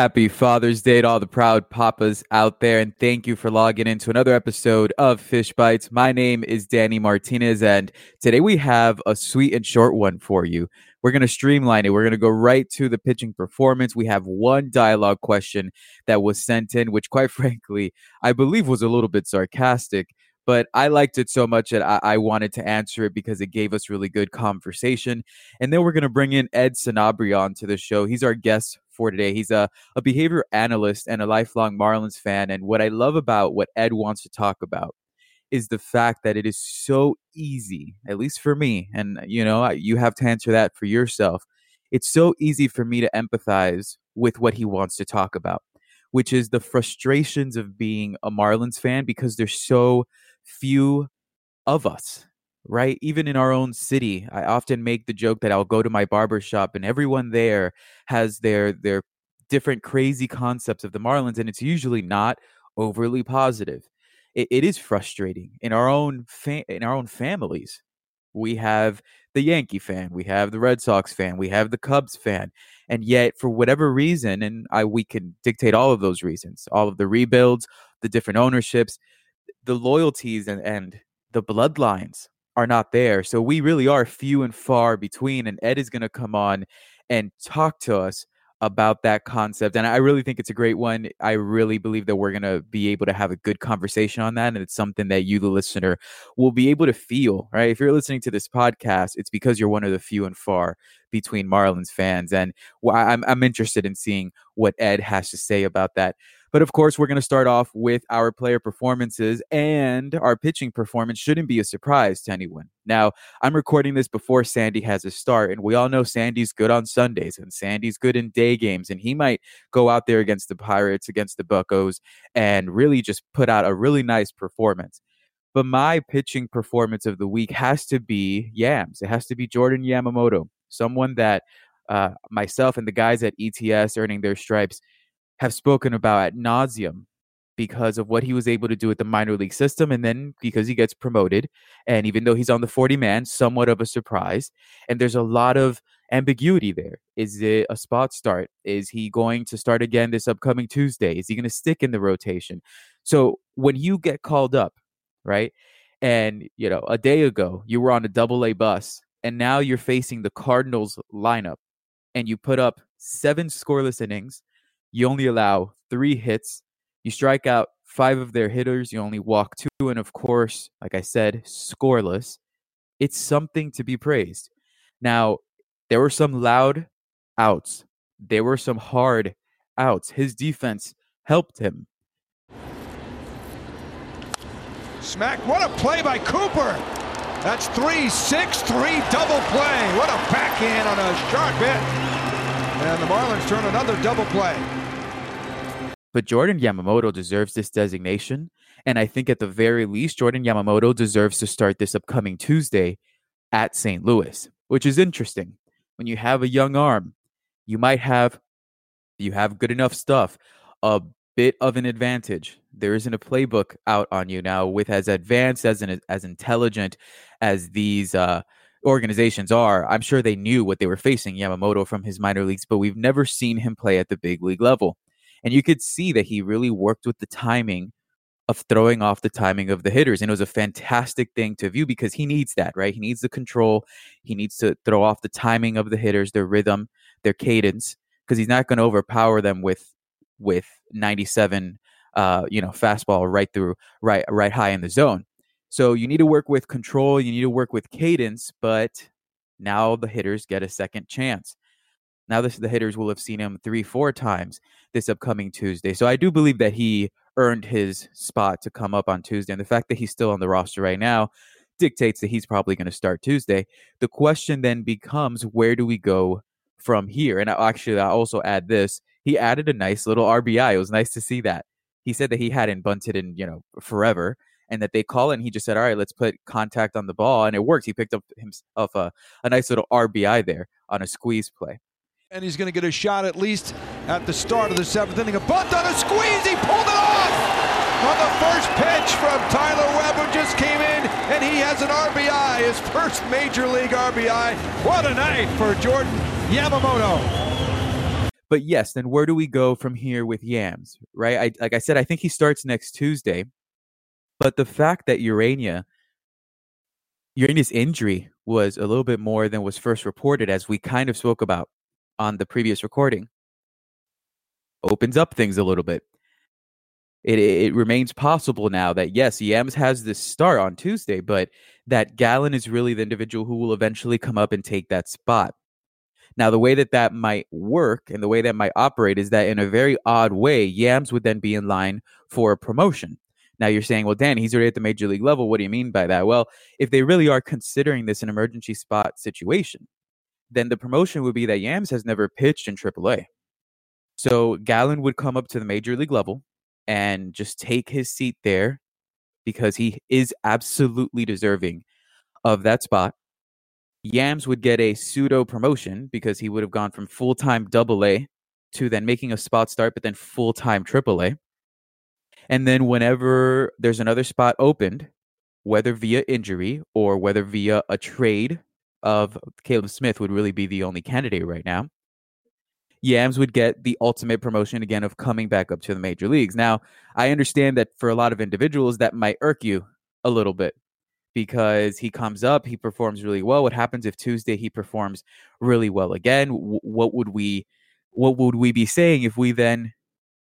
Happy Father's Day to all the proud papas out there, and thank you for logging into another episode of Fish Bites. My name is Danny Martinez, and today we have a sweet and short one for you. We're going to streamline it. We're going to go right to the pitching performance. We have one dialogue question that was sent in, which, quite frankly, I believe was a little bit sarcastic but I liked it so much that I, I, wanted to answer it because it gave us really good conversation. And then we're going to bring in Ed Sanabria onto the show. He's our guest for today. He's a, a behavior analyst and a lifelong Marlins fan. And what I love about what Ed wants to talk about is the fact that it is so easy, at least for me, and you know, you have to answer that for yourself. It's so easy for me to empathize with what he wants to talk about, which is the frustrations of being a Marlins fan because there's so few of us right? Even in our own city i often make the joke that i'll go to my barber shop and everyone there has their their different crazy concepts of the marlins and it's usually not overly positive. It, it is frustrating. In our own fa- in our own families we have the yankee fan we have the red sox fan we have the cubs fan and yet for whatever reason and i we can dictate all of those reasons all of the rebuilds the different ownerships the loyalties and, and the bloodlines are not there. So we really are few and far between. And Ed is going to come on and talk to us about that concept. And I really think it's a great one. I really believe that we're going to be able to have a good conversation on that. And it's something that you, the listener, will be able to feel, right? If you're listening to this podcast, it's because you're one of the few and far between Marlins fans. And I'm, I'm interested in seeing what Ed has to say about that. But of course, we're going to start off with our player performances, and our pitching performance shouldn't be a surprise to anyone. Now, I'm recording this before Sandy has a start, and we all know Sandy's good on Sundays, and Sandy's good in day games, and he might go out there against the Pirates, against the Buckos, and really just put out a really nice performance. But my pitching performance of the week has to be Yams. It has to be Jordan Yamamoto, someone that uh, myself and the guys at ETS earning their stripes have spoken about at nauseum because of what he was able to do with the minor league system and then because he gets promoted. And even though he's on the 40 man somewhat of a surprise. And there's a lot of ambiguity there. Is it a spot start? Is he going to start again this upcoming tuesday? Is he going to stick in the rotation? So when you get called up right and you know a day ago you were on a double a bus and now you're facing the cardinals lineup and you put up seven scoreless innings you only allow three hits. You strike out five of their hitters. You only walk two. And of course, like I said, scoreless. It's something to be praised. Now, there were some loud outs, there were some hard outs. His defense helped him. Smack, what a play by Cooper! That's three, six, three double play. What a backhand on a sharp hit. And the Marlins turn another double play. But Jordan Yamamoto deserves this designation. And I think at the very least, Jordan Yamamoto deserves to start this upcoming Tuesday at St. Louis, which is interesting. When you have a young arm, you might have you have good enough stuff, a bit of an advantage. There isn't a playbook out on you now with as advanced as an, as intelligent as these uh, organizations are. I'm sure they knew what they were facing Yamamoto from his minor leagues, but we've never seen him play at the big league level. And you could see that he really worked with the timing of throwing off the timing of the hitters. And it was a fantastic thing to view because he needs that, right? He needs the control. He needs to throw off the timing of the hitters, their rhythm, their cadence, because he's not going to overpower them with with 97 uh, you know, fastball right through, right, right high in the zone. So you need to work with control, you need to work with cadence, but now the hitters get a second chance. Now this, the hitters will have seen him three, four times this upcoming Tuesday. So I do believe that he earned his spot to come up on Tuesday. And the fact that he's still on the roster right now dictates that he's probably going to start Tuesday. The question then becomes where do we go from here? And I, actually, I also add this. He added a nice little RBI. It was nice to see that. He said that he hadn't bunted in, you know, forever and that they call it and he just said, All right, let's put contact on the ball. And it worked. He picked up himself a, a nice little RBI there on a squeeze play and he's going to get a shot at least at the start of the seventh inning. A bunt on a squeeze. He pulled it off on the first pitch from Tyler Webb, who just came in, and he has an RBI, his first major league RBI. What a night for Jordan Yamamoto. But yes, then where do we go from here with Yams, right? I, like I said, I think he starts next Tuesday. But the fact that Ureña, Ureña's injury was a little bit more than was first reported, as we kind of spoke about on the previous recording opens up things a little bit. It, it remains possible now that yes, Yams has this start on Tuesday, but that Gallen is really the individual who will eventually come up and take that spot. Now, the way that that might work and the way that might operate is that in a very odd way, Yams would then be in line for a promotion. Now you're saying, well, Dan, he's already at the major league level. What do you mean by that? Well, if they really are considering this an emergency spot situation, then the promotion would be that Yams has never pitched in AAA. So Gallen would come up to the major league level and just take his seat there because he is absolutely deserving of that spot. Yams would get a pseudo promotion because he would have gone from full time double A to then making a spot start, but then full time triple A. And then whenever there's another spot opened, whether via injury or whether via a trade of Caleb Smith would really be the only candidate right now. Yams would get the ultimate promotion again of coming back up to the major leagues. Now, I understand that for a lot of individuals, that might irk you a little bit because he comes up, he performs really well. What happens if Tuesday he performs really well again? what would we, what would we be saying if we then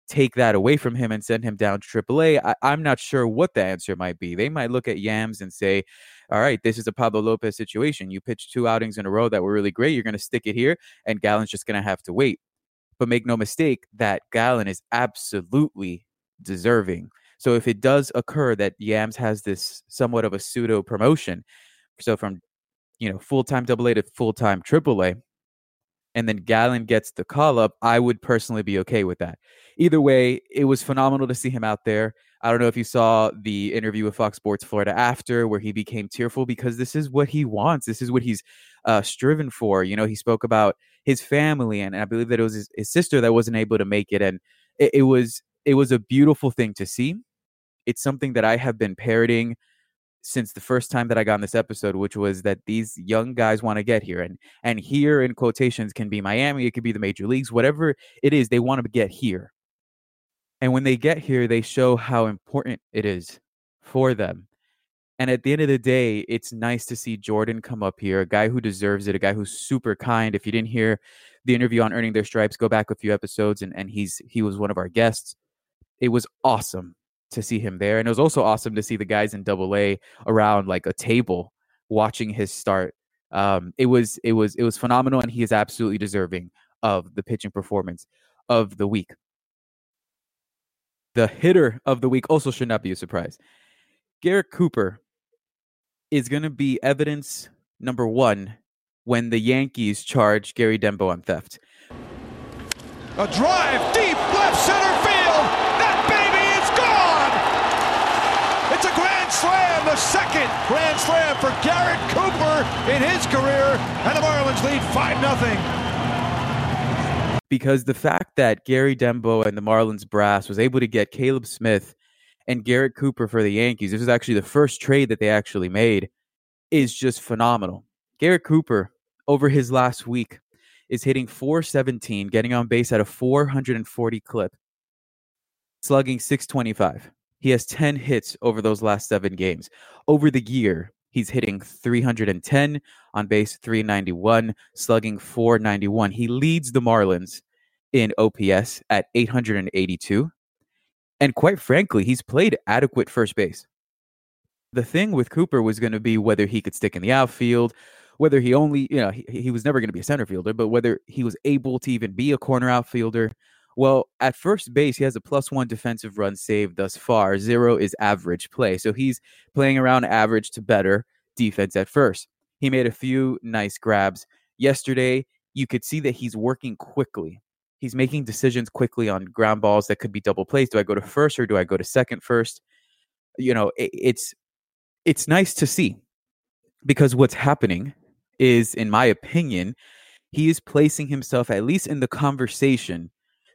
take that away from him and send him down to AAA? I, I'm not sure what the answer might be. They might look at Yams and say, all right, this is a Pablo Lopez situation. You pitched two outings in a row that were really great. You're going to stick it here, and Gallen's just going to have to wait. But make no mistake that Gallen is absolutely deserving. So if it does occur that Yams has this somewhat of a pseudo promotion, so from you know full time Double A to full time Triple A, and then Gallen gets the call up, I would personally be okay with that. Either way, it was phenomenal to see him out there. I don't know if you saw the interview with Fox Sports Florida after, where he became tearful because this is what he wants. This is what he's uh, striven for. You know, he spoke about his family, and, and I believe that it was his, his, sister that wasn't able to make it, and it, it was it was a beautiful thing to see. It's something that I have been parroting since the first time that I got on this episode, which was that these young guys want to get here, and and here in quotations can be Miami, it could be the major leagues, whatever it is, they want to get here. And when they get here, they show how important it is for them. And at the end of the day, it's nice to see Jordan come up here, a guy who deserves it, a guy who's super kind. If you didn't hear the interview on earning their stripes, go back a few episodes and, and he's he was one of our guests. It was awesome to see him there. And it was also awesome to see the guys in double A around like a table watching his start. Um, it was it was it was phenomenal and he is absolutely deserving of the pitching performance of the week the hitter of the week also should not be a surprise. Garrett Cooper is going to be evidence number one when the Yankees charge Gary Denbo on theft. A drive deep left center field. That baby is gone. It's a grand slam, the second grand slam for Garrett Cooper in his career, and the Marlins lead 5 0 because the fact that Gary Denbo and the Marlins brass was able to get Caleb Smith and Garrett Cooper for the Yankees, this was actually the first trade that they actually made, is just phenomenal. Garrett Cooper, over his last week, is hitting 417, getting on base at a 440 clip, slugging 625. He has 10 hits over those last seven games. Over the year, He's hitting 310 on base 391, slugging 491. He leads the Marlins in OPS at 882. And quite frankly, he's played adequate first base. The thing with Cooper was going to be whether he could stick in the outfield, whether he only, you know, he, he was never going to be a center fielder, but whether he was able to even be a corner outfielder. Well, at first base, he has a plus one defensive run saved thus far. Zero is average play. So he's playing around average to better defense at first. He made a few nice grabs. Yesterday, you could see that he's working quickly. He's making decisions quickly on ground balls that could be double plays. Do I go to first or do I go to second first? You know, it, it's it's nice to see because what's happening is, in my opinion, he is placing himself at least in the conversation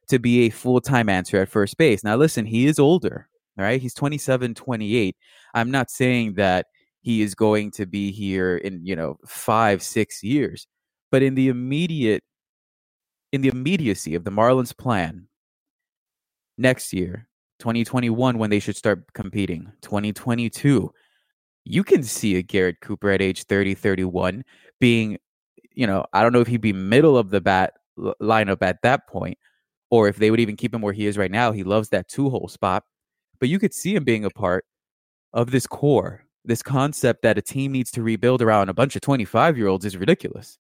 to be a full time answer at first base. Now, listen, he is older, right? He's 27, 28. I'm not saying that he is going to be here in, you know, five, six years, but in the immediate, in the immediacy of the Marlins plan next year, 2021, when they should start competing, 2022, you can see a Garrett Cooper at age 30, 31 being, you know, I don't know if he'd be middle of the bat lineup at that point, or if they would even keep him where he is right now. He loves that two hole spot, but you could see him being a part of this core. This concept that a team needs to rebuild around a bunch of 25 year olds is ridiculous.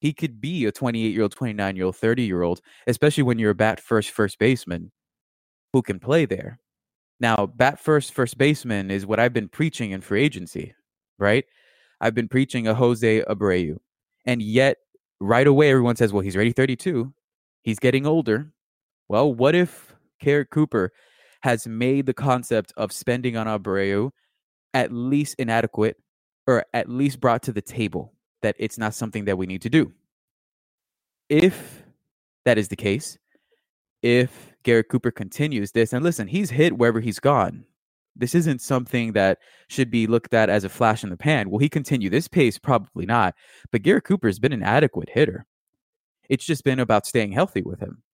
He could be a 28 year old, 29 year old, 30 year old, especially when you're a bat first first baseman who can play there. Now, bat first first baseman is what I've been preaching in free agency, right? I've been preaching a Jose Abreu. And yet, right away, everyone says, well, he's already 32. He's getting older. Well, what if Garrett Cooper has made the concept of spending on Abreu at least inadequate or at least brought to the table that it's not something that we need to do? If that is the case, if Garrett Cooper continues this, and listen, he's hit wherever he's gone. This isn't something that should be looked at as a flash in the pan. Will he continue this pace? Probably not. But Garrett Cooper has been an adequate hitter. It's just been about staying healthy with him.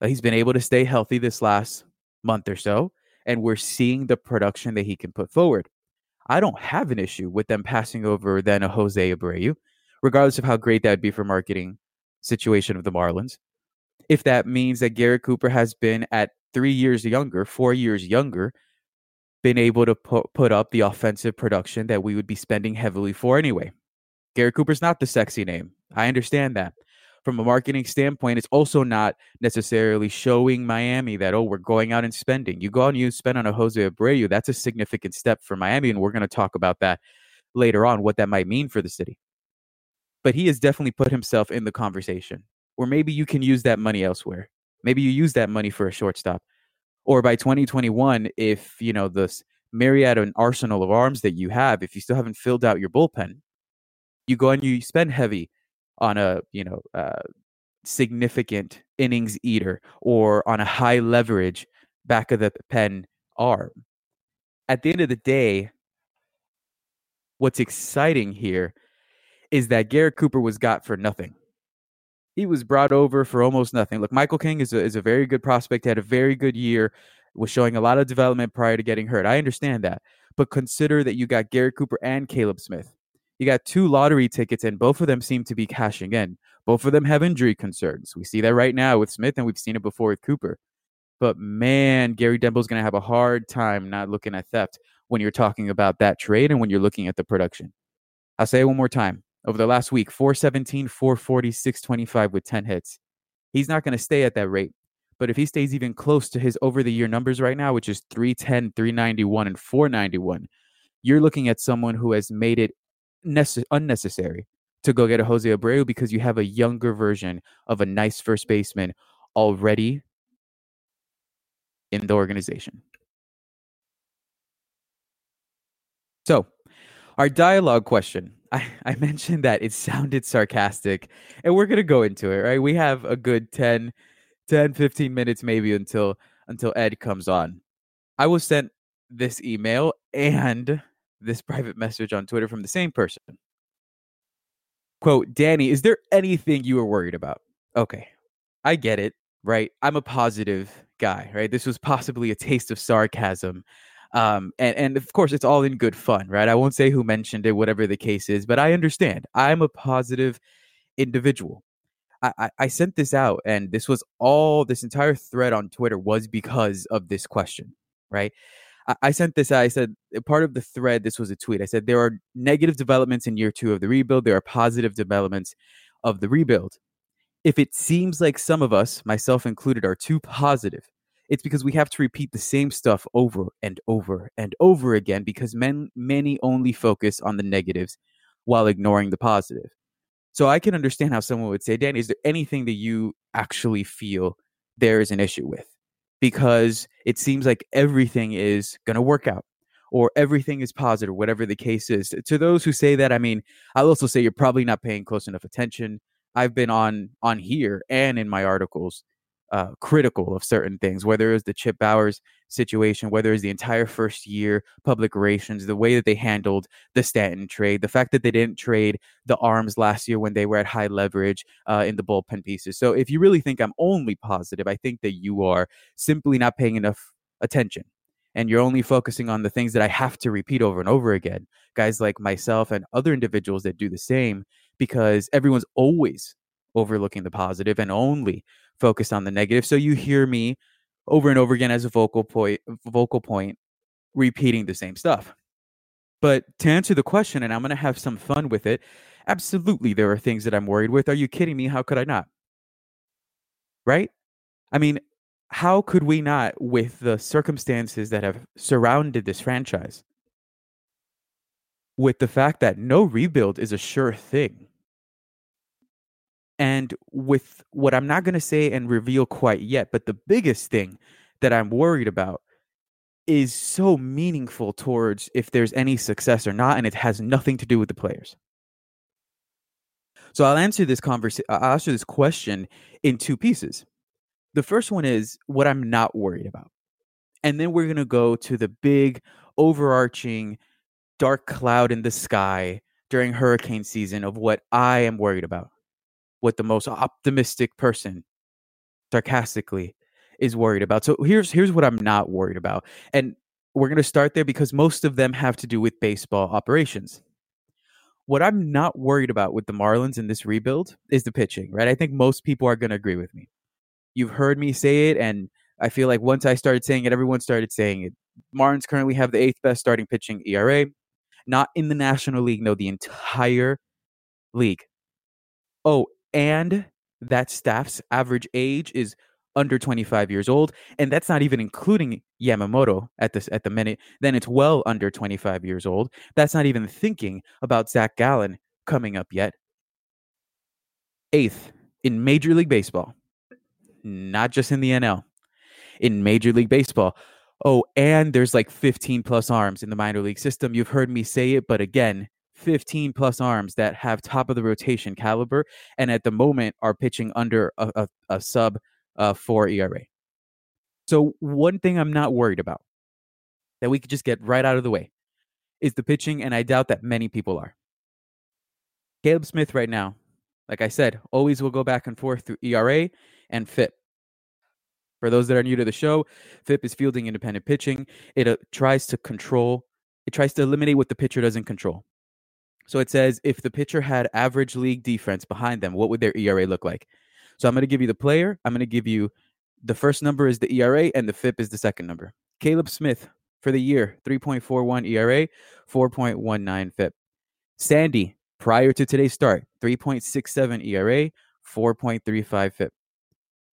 Uh, he's been able to stay healthy this last month or so, and we're seeing the production that he can put forward. I don't have an issue with them passing over then a Jose Abreu, regardless of how great that would be for marketing situation of the Marlins. If that means that Garrett Cooper has been at three years younger, four years younger, been able to put, put up the offensive production that we would be spending heavily for anyway. Garrett Cooper's not the sexy name. I understand that. From a marketing standpoint, it's also not necessarily showing Miami that, oh, we're going out and spending. You go out and you spend on a Jose Abreu, that's a significant step for Miami. And we're going to talk about that later on, what that might mean for the city. But he has definitely put himself in the conversation. Or maybe you can use that money elsewhere. Maybe you use that money for a shortstop or by 2021 if you know this myriad and arsenal of arms that you have if you still haven't filled out your bullpen you go and you spend heavy on a you know uh, significant innings eater or on a high leverage back of the pen arm at the end of the day what's exciting here is that Garrett Cooper was got for nothing he was brought over for almost nothing. Look, Michael King is a, is a very good prospect, had a very good year, was showing a lot of development prior to getting hurt. I understand that. But consider that you got Garrett Cooper and Caleb Smith. You got two lottery tickets, and both of them seem to be cashing in. Both of them have injury concerns. We see that right now with Smith, and we've seen it before with Cooper. But man, Gary Denbo's going to have a hard time not looking at theft when you're talking about that trade and when you're looking at the production. I'll say it one more time over the last week 417, 440, 625 with 10 hits. He's not going to stay at that rate. But if he stays even close to his over the year numbers right now, which is 310, 391, and 491, you're looking at someone who has made it nece- unnecessary to go get a Jose Abreu because you have a younger version of a nice first baseman already in the organization. So, our dialogue question I, I mentioned that it sounded sarcastic, and we're gonna go into it, right? We have a good 10, 10, 15 minutes maybe until until Ed comes on. I was sent this email and this private message on Twitter from the same person. Quote, Danny, is there anything you were worried about? Okay, I get it, right? I'm a positive guy, right? This was possibly a taste of sarcasm um, and, and of course, it's all in good fun, right? I won't say who mentioned it, whatever the case is, but I understand. I'm a positive individual. I, I sent this out, and this was all this entire thread on Twitter was because of this question, right? I, sent this out. I said uh, part of the thread. This was a tweet. I said there are negative developments in year two of the rebuild. There are positive developments of the rebuild. If it seems like some of us, myself included, are too positive, it's because we have to repeat the same stuff over and over and over again because men, many only focus on the negatives while ignoring the positive. So I can understand how someone would say, Danny, is there anything that you actually feel there is an issue with? Because it seems like everything is going to work out or everything is positive, whatever the case is. To those who say that, I mean, I'll also say you're probably not paying close enough attention. I've been on on here and in my articles uh, critical of certain things, whether it was the Chip Bowers situation, whether it was the entire first year public relations, the way that they handled the Stanton trade, the fact that they didn't trade the arms last year when they were at high leverage uh, in the bullpen pieces. So if you really think I'm only positive, I think that you are simply not paying enough attention. And you're only focusing on the things that I have to repeat over and over again. Guys like myself and other individuals that do the same, because everyone's always overlooking the positive and only focused on the negative. So you hear me over and over again as a vocal point vocal point repeating the same stuff. But to answer the question, and I'm going to have some fun with it, absolutely there are things that I'm worried with. Are you kidding me? How could I not? Right? I mean, how could we not with the circumstances that have surrounded this franchise? With the fact that no rebuild is a sure thing. And with what I'm not going to say and reveal quite yet, but the biggest thing that I'm worried about is so meaningful towards if there's any success or not, and it has nothing to do with the players. So I'll answer this conversation. Uh, I'll answer this question in two pieces. The first one is what I'm not worried about, and then we're gonna go to the big, overarching, dark cloud in the sky during hurricane season of what I am worried about what the most optimistic person sarcastically is worried about. So here's here's what I'm not worried about. And we're going to start there because most of them have to do with baseball operations. What I'm not worried about with the Marlins in this rebuild is the pitching, right? I think most people are going to agree with me. You've heard me say it and I feel like once I started saying it everyone started saying it. Marlins currently have the eighth best starting pitching ERA, not in the National League, no, the entire league. Oh, and that staff's average age is under 25 years old and that's not even including Yamamoto at this at the minute then it's well under 25 years old. That's not even thinking about Zach Gallen coming up yet. Eighth in Major League Baseball not just in the NL in Major League Baseball. Oh and there's like 15 plus arms in the minor league system. You've heard me say it but again 15 plus arms that have top of the rotation caliber and at the moment are pitching under a, a, a sub uh, 4 ERA. So, one thing I'm not worried about that we could just get right out of the way is the pitching, and I doubt that many people are. Caleb Smith, right now, like I said, always will go back and forth through ERA and FIP. For those that are new to the show, FIP is fielding independent pitching. It uh, tries to control, it tries to eliminate what the pitcher doesn't control. So it says if the pitcher had average league defense behind them, what would their ERA look like? So I'm going to give you the player. I'm going to give you the first number is the ERA and the FIP is the second number. Caleb Smith for the year, 3.41 ERA, 4.19 FIP. Sandy, prior to today's start, 3.67 ERA, 4.35 FIP.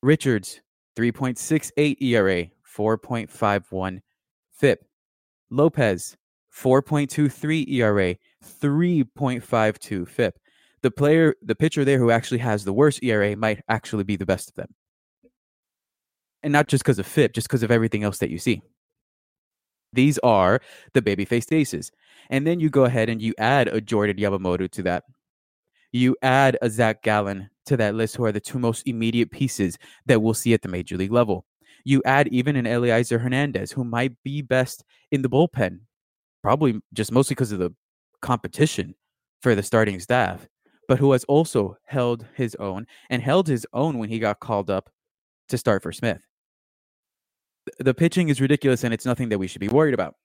Richards, 3.68 ERA, 4.51 FIP. Lopez, 4.23 ERA, 3.52 FIP. The player, the pitcher there who actually has the worst ERA might actually be the best of them. And not just because of FIP, just because of everything else that you see. These are the baby-faced aces. And then you go ahead and you add a Jordan Yamamoto to that. You add a Zach Gallen to that list, who are the two most immediate pieces that we'll see at the major league level. You add even an Elieser Hernandez, who might be best in the bullpen, probably just mostly because of the competition for the starting staff, but who has also held his own and held his own when he got called up to start for Smith. The pitching is ridiculous and it's nothing that we should be worried about.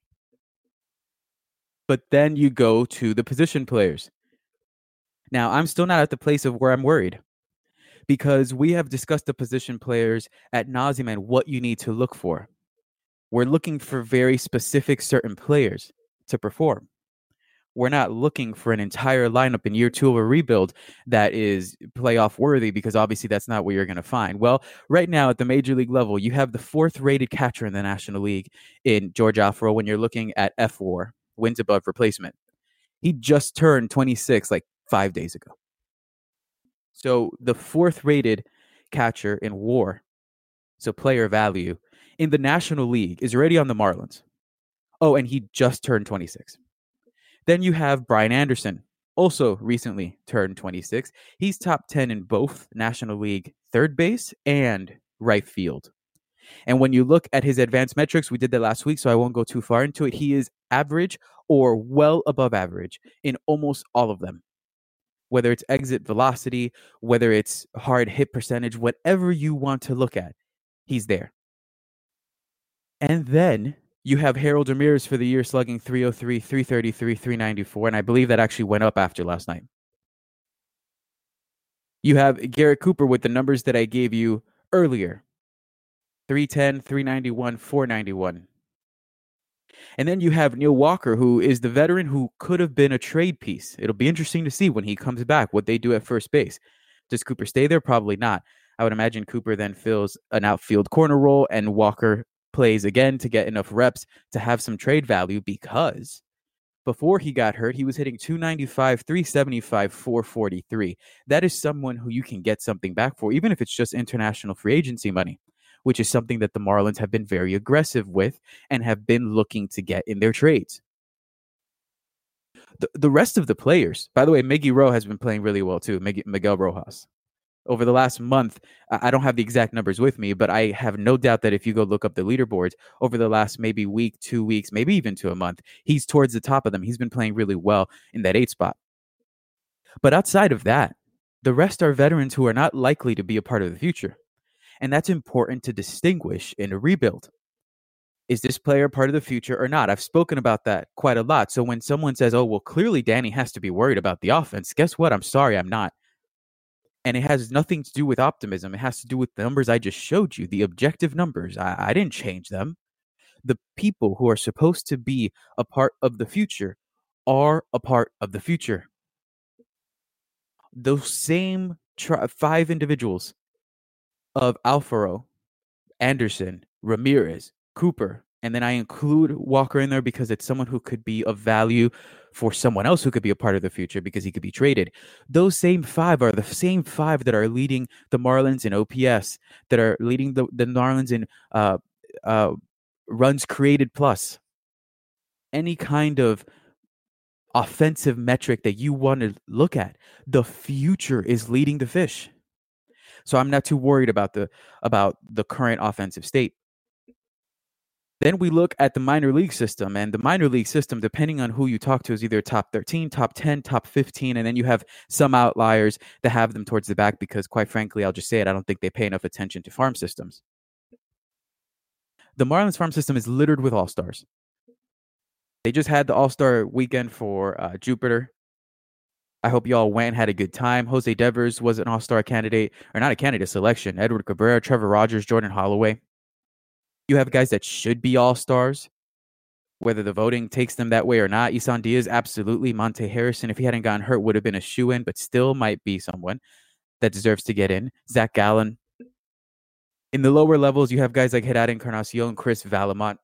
But then you go to the position players. Now, I'm still not at the place of where I'm worried because we have discussed the position players at nauseam and what you need to look for. We're looking for very specific certain players to perform. We're not looking for an entire lineup in year two of a rebuild that is playoff worthy because obviously that's not what you're going to find. Well, right now at the major league level, you have the fourth rated catcher in the National League in George Alfaro when you're looking at fWAR, wins above replacement. He just turned 26 like five days ago. So the fourth rated catcher in war, so player value in the National League is already on the Marlins. Oh, and he just turned 26. Then you have Brian Anderson, also recently turned 26. He's top 10 in both National League third base and right field. And when you look at his advanced metrics, we did that last week, so I won't go too far into it. He is average or well above average in almost all of them. Whether it's exit velocity, whether it's hard hit percentage, whatever you want to look at, he's there. And then you have Harold Ramirez for the year slugging 303, 333, 394, and I believe that actually went up after last night. You have Garrett Cooper with the numbers that I gave you earlier 310, 391, 491. And then you have Neil Walker, who is the veteran who could have been a trade piece. It'll be interesting to see when he comes back what they do at first base. Does Cooper stay there? Probably not. I would imagine Cooper then fills an outfield corner role and Walker plays again to get enough reps to have some trade value because before he got hurt, he was hitting 295, 375, 443. That is someone who you can get something back for, even if it's just international free agency money, which is something that the Marlins have been very aggressive with and have been looking to get in their trades. The, the rest of the players, by the way, Miggy Ro has been playing really well too, Miguel Rojas over the last month, I don't have the exact numbers with me, but I have no doubt that if you go look up the leaderboards over the last maybe week, two weeks, maybe even to a month, he's towards the top of them. He's been playing really well in that eight spot. But outside of that, the rest are veterans who are not likely to be a part of the future. And that's important to distinguish in a rebuild. Is this player part of the future or not? I've spoken about that quite a lot. So when someone says, oh, well, clearly Danny has to be worried about the offense, guess what? I'm sorry, I'm not and it has nothing to do with optimism. It has to do with the numbers I just showed you, the objective numbers. I, I didn't change them. The people who are supposed to be a part of the future are a part of the future. Those same tri- five individuals of Alfaro, Anderson, Ramirez, Cooper, and then I include Walker in there because it's someone who could be of value for someone else who could be a part of the future because he could be traded. Those same five are the same five that are leading the Marlins in OPS, that are leading the, the Marlins in uh, uh, runs created plus. Any kind of offensive metric that you want to look at, the future is leading the fish. So I'm not too worried about the about the current offensive state. Then we look at the minor league system, and the minor league system, depending on who you talk to, is either top 13, top 10, top 15, and then you have some outliers that have them towards the back because, quite frankly, I'll just say it, I don't think they pay enough attention to farm systems. The Marlins farm system is littered with all stars. They just had the All Star weekend for uh, Jupiter. I hope you all went had a good time. Jose Devers was an All Star candidate, or not a candidate selection. Edward Cabrera, Trevor Rogers, Jordan Holloway you have guys that should be all stars, whether the voting takes them that way or not. Isan Diaz, absolutely. Monte Harrison, if he hadn't gotten hurt, would have been a shoe in, but still might be someone that deserves to get in. Zach Gallen. In the lower levels, you have guys like Jerar Encarnacion, Chris Vallimont.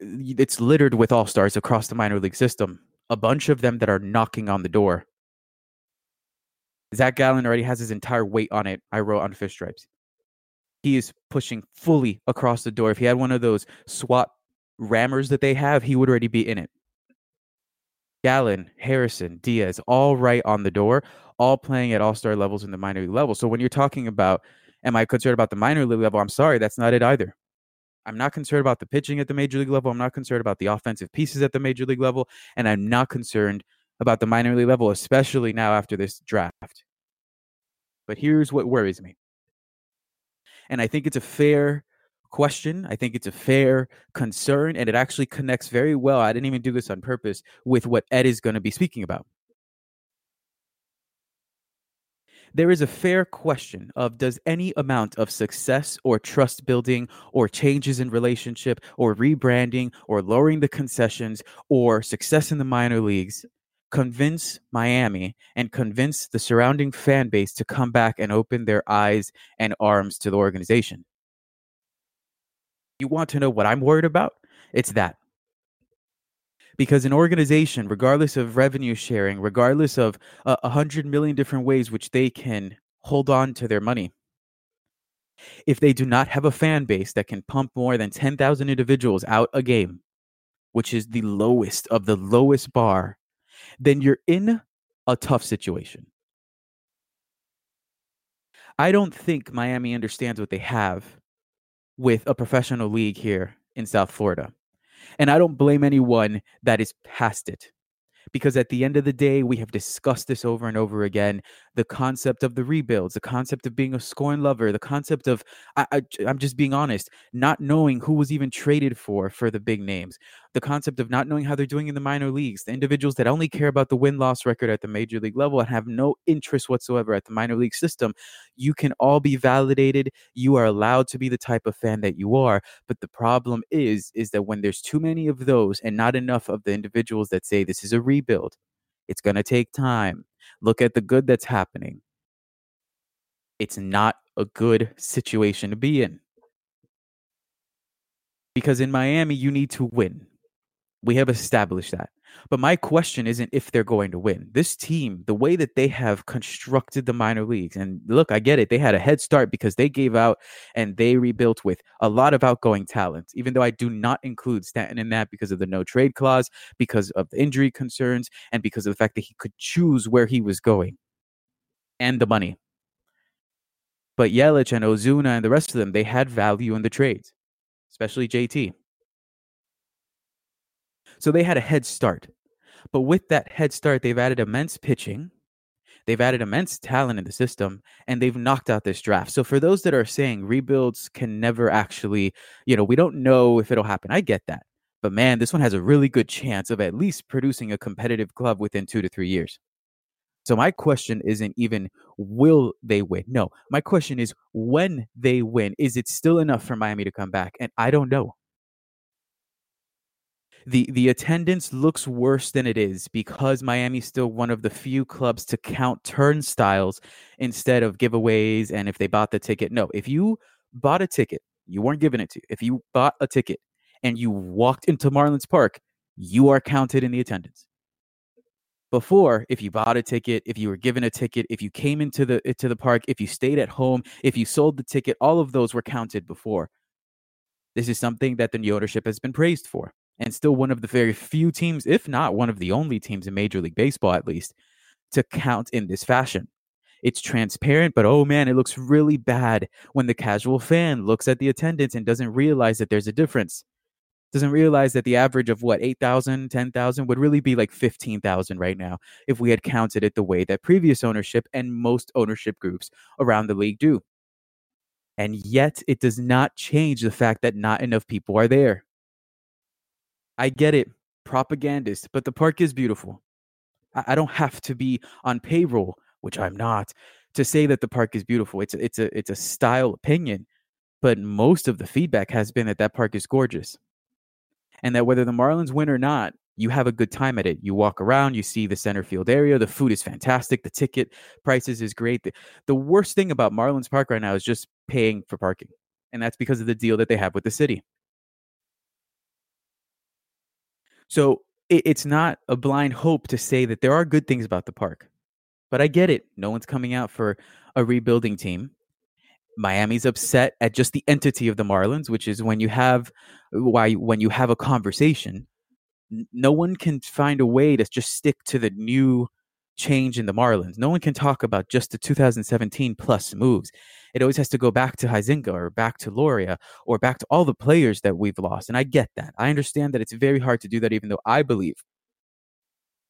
It's littered with all stars across the minor league system. A bunch of them that are knocking on the door. Zach Gallen already has his entire weight on it. I wrote on Fish Stripes he is pushing fully across the door. If he had one of those SWAT rammers that they have, he would already be in it. Gallen, Harrison, Diaz, all right on the door, all playing at all star levels in the minor league level. So when you're talking about, am I concerned about the minor league level? I'm sorry, that's not it either. I'm not concerned about the pitching at the major league level. I'm not concerned about the offensive pieces at the major league level. And I'm not concerned about the minor league level, especially now after this draft. But here's what worries me and I think it's a fair question. I think it's a fair concern, and it actually connects very well. I didn't even do this on purpose with what Ed is going to be speaking about. there is a fair question of does any amount of success or trust building or changes in relationship or rebranding or lowering the concessions or success in the minor leagues convince Miami and convince the surrounding fan base to come back and open their eyes and arms to the organization. You want to know what I'm worried about? It's that. Because an organization, regardless of revenue sharing, regardless of a uh, hundred million different ways which they can hold on to their money, if they do not have a fan base that can pump more than 10,000 individuals out a game, which is the lowest of the lowest bar, then you're in a tough situation. I don't think Miami understands what they have with a professional league here in South Florida. And I don't blame anyone that is past it because at the end of the day, we have discussed this over and over again. The concept of the rebuilds, the concept of being a scorn lover, the concept of I, I, I'm just being honest, not knowing who was even traded for for the big names, the concept of not knowing how they're doing in the minor leagues, the individuals that only care about the win loss record at the major league level and have no interest whatsoever at the minor league system. You can all be validated. You are allowed to be the type of fan that you are. But the problem is, is that when there's too many of those and not enough of the individuals that say this is a rebuild, it's going to take time. Look at the good that's happening. It's not a good situation to be in. Because in Miami, you need to win. We have established that. But my question isn't if they're going to win. This team, the way that they have constructed the minor leagues, and look, I get it. They had a head start because they gave out and they rebuilt with a lot of outgoing talent, even though I do not include Stanton in that because of the no trade clause, because of the injury concerns, and because of the fact that he could choose where he was going and the money. But Yelich and Ozuna and the rest of them, they had value in the trades, especially JT. So they had a head start. But with that head start, they've added immense pitching. They've added immense talent in the system and they've knocked out this draft. So for those that are saying rebuilds can never actually, you know, we don't know if it'll happen. I get that. But man, this one has a really good chance of at least producing a competitive club within 2 to 3 years. So my question isn't even will they win? No, my question is when they win, is it still enough for Miami to come back? And I don't know the the attendance looks worse than it is because Miami's still one of the few clubs to count turnstiles instead of giveaways and if they bought the ticket. No, if you bought a ticket, you weren't given it to. You. If you bought a ticket and you walked into Marlins Park, you are counted in the attendance. Before, if you bought a ticket, if you were given a ticket, if you came into the to the park, if you stayed at home, if you sold the ticket, all of those were counted before. This is something that the new ownership has been praised for and still one of the very few teams, if not one of the only teams in Major League Baseball, at least, to count in this fashion. It's transparent, but oh man, it looks really bad when the casual fan looks at the attendance and doesn't realize that there's a difference. Doesn't realize that the average of what, 8,000, 10,000 would really be like 15,000 right now if we had counted it the way that previous ownership and most ownership groups around the league do. And yet, it does not change the fact that not enough people are there. I get it, propagandist, but the park is beautiful. I, I don't have to be on payroll, which I'm not, to say that the park is beautiful. It's a, it's a it's a style opinion, but most of the feedback has been that that park is gorgeous, and that whether the Marlins win or not, you have a good time at it. You walk around, you see the center field area. The food is fantastic. The ticket prices is great. The, the worst thing about Marlins Park right now is just paying for parking, and that's because of the deal that they have with the city. So it, it's not a blind hope to say that there are good things about the park. But I get it. No one's coming out for a rebuilding team. Miami's upset at just the entity of the Marlins, which is when you have why when you have a conversation, no one can find a way to just stick to the new change in the Marlins. No one can talk about just the 2017 plus moves. It always has to go back to Huizenga or back to Loria or back to all the players that we've lost. And I get that. I understand that it's very hard to do that, even though I believe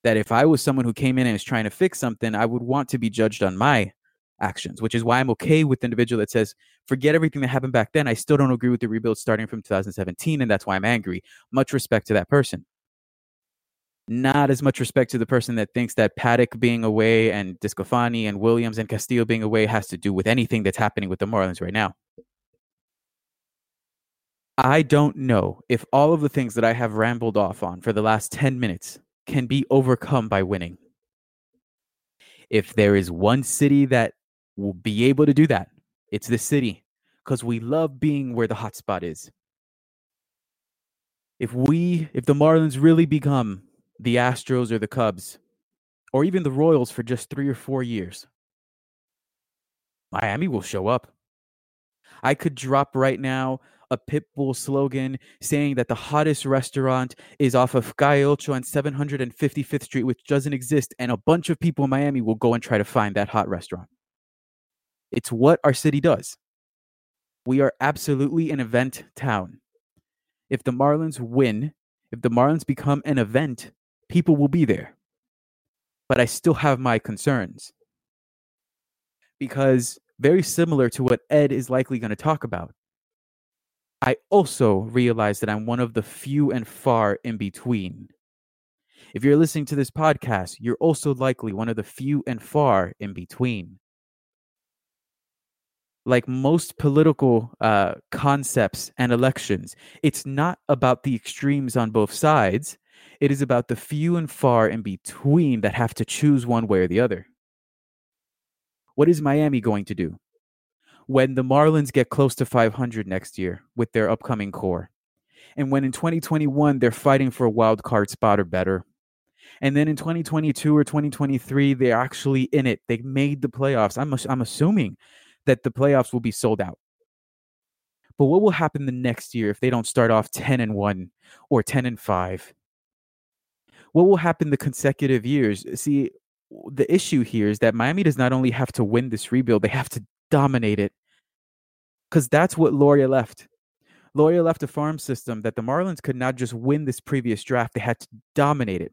that if I was someone who came in and was trying to fix something, I would want to be judged on my actions, which is why I'm okay with the individual that says, forget everything that happened back then. I still don't agree with the rebuild starting from 2017, and that's why I'm angry. Much respect to that person. Not as much respect to the person that thinks that Paddack being away and DeSclafani and Williams and Castillo being away has to do with anything that's happening with the Marlins right now. I don't know if all of the things that I have rambled off on for the last 10 minutes can be overcome by winning. If there is one city that will be able to do that, it's this city because we love being where the hotspot is. If we, if the Marlins really become the Astros or the Cubs, or even the Royals for just three or four years, Miami will show up. I could drop right now a Pitbull slogan saying that the hottest restaurant is off of Calle Ocho and 755th Street, which doesn't exist, and a bunch of people in Miami will go and try to find that hot restaurant. It's what our city does. We are absolutely an event town. If the Marlins win, if the Marlins become an event, people will be there. But I still have my concerns. Because, very similar to what Ed is likely going to talk about, I also realize that I'm one of the few and far in between. If you're listening to this podcast, you're also likely one of the few and far in between. Like most political uh, concepts and elections, it's not about the extremes on both sides. It is about the few and far in between that have to choose one way or the other. What is Miami going to do? when the Marlins get close to 500 next year with their upcoming core, and when in 2021 they're fighting for a wild card spot or better, and then in 2022 or 2023 they're actually in it, they made the playoffs. I'm I'm assuming that the playoffs will be sold out. But what will happen the next year if they don't start off 10 and 1 or 10 and 5? What will happen the consecutive years? See, the issue here is that Miami does not only have to win this rebuild, they have to dominate it. Because that's what Loria left. Loria left a farm system that the Marlins could not just win this previous draft, they had to dominate it.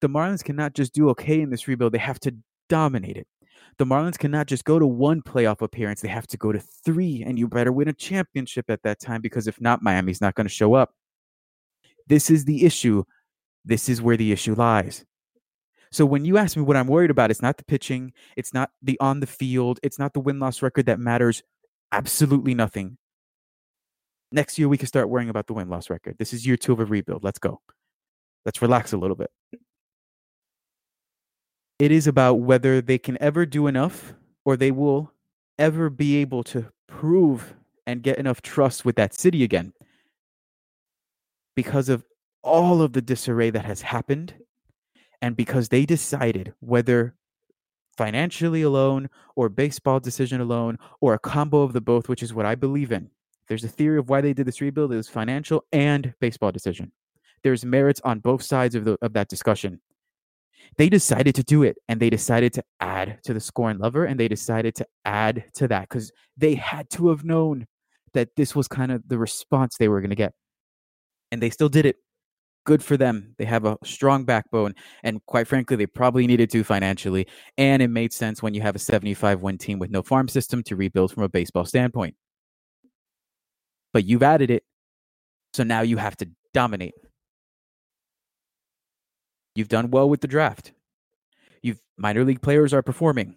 The Marlins cannot just do okay in this rebuild, they have to dominate it. The Marlins cannot just go to one playoff appearance, they have to go to three, and you better win a championship at that time because if not, Miami's not going to show up. This is the issue. This is where the issue lies. So when you ask me what I'm worried about, it's not the pitching, it's not the on the field, it's not the win loss record that matters absolutely nothing. Next year we can start worrying about the win loss record. This is year 2 of a rebuild. Let's go. Let's relax a little bit. It is about whether they can ever do enough or they will ever be able to prove and get enough trust with that city again. Because of all of the disarray that has happened and because they decided whether financially alone or baseball decision alone or a combo of the both, which is what I believe in. There's a theory of why they did this rebuild. It was financial and baseball decision. There's merits on both sides of the of that discussion. They decided to do it and they decided to add to the scoring lover and they decided to add to that because they had to have known that this was kind of the response they were going to get. And they still did it good for them. They have a strong backbone. And quite frankly, they probably needed to financially. And it made sense when you have a 75 win team with no farm system to rebuild from a baseball standpoint. But you've added it. So now you have to dominate. You've done well with the draft. You've minor league players are performing.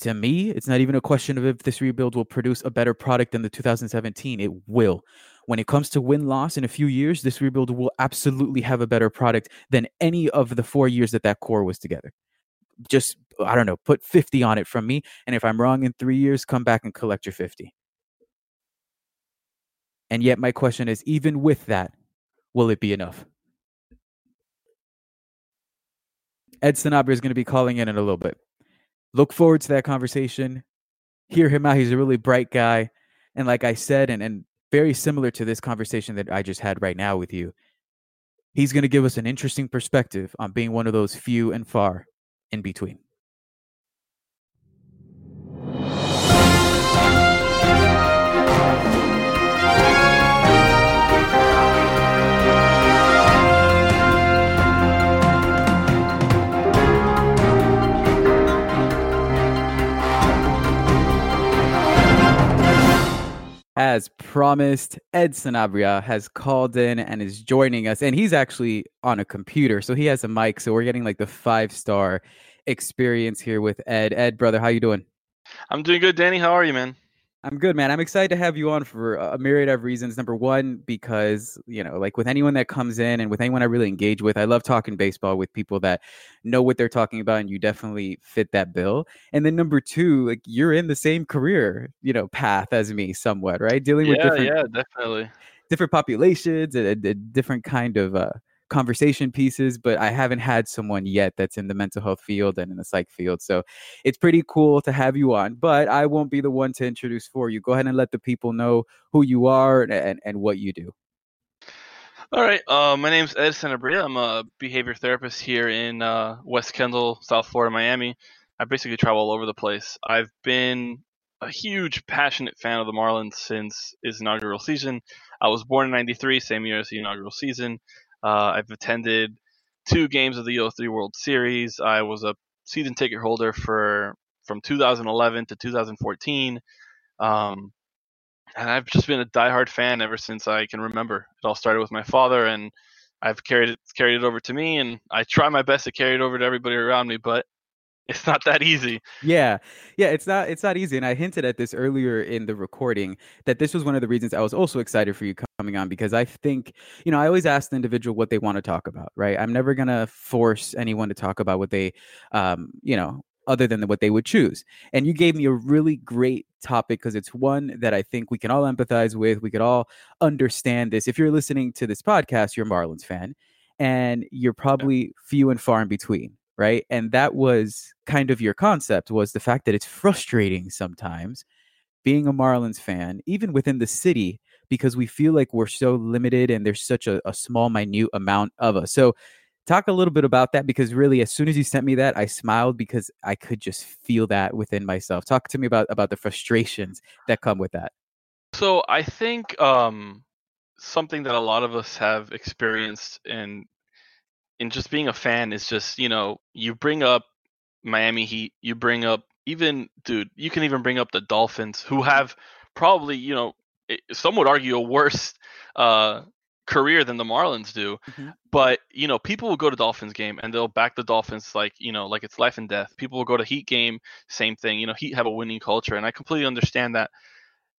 To me, it's not even a question of if this rebuild will produce a better product than the 2017. It will when it comes to win loss in a few years, this rebuild will absolutely have a better product than any of the four years that that core was together. Just, I don't know, put 50 on it from me. And if I'm wrong in three years, come back and collect your 50. And yet, my question is even with that, will it be enough? Ed Sanabria is going to be calling in in a little bit. Look forward to that conversation. Hear him out. He's a really bright guy. And like I said, and, and very similar to this conversation that I just had right now with you. He's going to give us an interesting perspective on being one of those few and far in between. Promised, Ed Sanabria has called in and is joining us, and he's actually on a computer, so he has a mic. So we're getting like the five star experience here with Ed. Ed, brother, how you doing? I'm doing good, Danny. How are you, man? I'm good, man. I'm excited to have you on for a myriad of reasons. Number one, because, you know, like with anyone that comes in and with anyone I really engage with, I love talking baseball with people that know what they're talking about and you definitely fit that bill. And then number two, like you're in the same career, you know, path as me somewhat, right? Dealing yeah, with different Yeah, definitely. Different populations and a, a different kind of uh conversation pieces, but I haven't had someone yet that's in the mental health field and in the psych field. So it's pretty cool to have you on, but I won't be the one to introduce for you. Go ahead and let the people know who you are and, and, and what you do. All right. Uh, my name's Ed Sanabria. I'm a behavior therapist here in uh, West Kendall, South Florida, Miami. I basically travel all over the place. I've been a huge, passionate fan of the Marlins since its inaugural season. I was born in '93, same year as the inaugural season. Uh, I've attended two games of the O3 World Series. I was a season ticket holder for from 2011 to 2014. Um, and I've just been a diehard fan ever since I can remember. It all started with my father, and I've carried it carried it over to me, and I try my best to carry it over to everybody around me. But it's not that easy. Yeah. Yeah, it's not it's not easy and I hinted at this earlier in the recording that this was one of the reasons I was also excited for you coming on because I think, you know, I always ask the individual what they want to talk about, right? I'm never going to force anyone to talk about what they um, you know, other than what they would choose. And you gave me a really great topic because it's one that I think we can all empathize with. We could all understand this. If you're listening to this podcast, you're a Marlins fan and you're probably few and far in between right? And that was kind of your concept was the fact that it's frustrating sometimes being a marlins fan even within the city because we feel like we're so limited and there's such a, a small minute amount of us. So talk a little bit about that because really as soon as you sent me that i smiled because i could just feel that within myself. Talk to me about about the frustrations that come with that. So i think um something that a lot of us have experienced and and just being a fan is just you know you bring up Miami Heat, you bring up even dude, you can even bring up the Dolphins who have probably you know some would argue a worse uh, career than the Marlins do. Mm-hmm. But you know people will go to Dolphins game and they'll back the Dolphins like you know like it's life and death. People will go to Heat game, same thing. You know Heat have a winning culture and I completely understand that.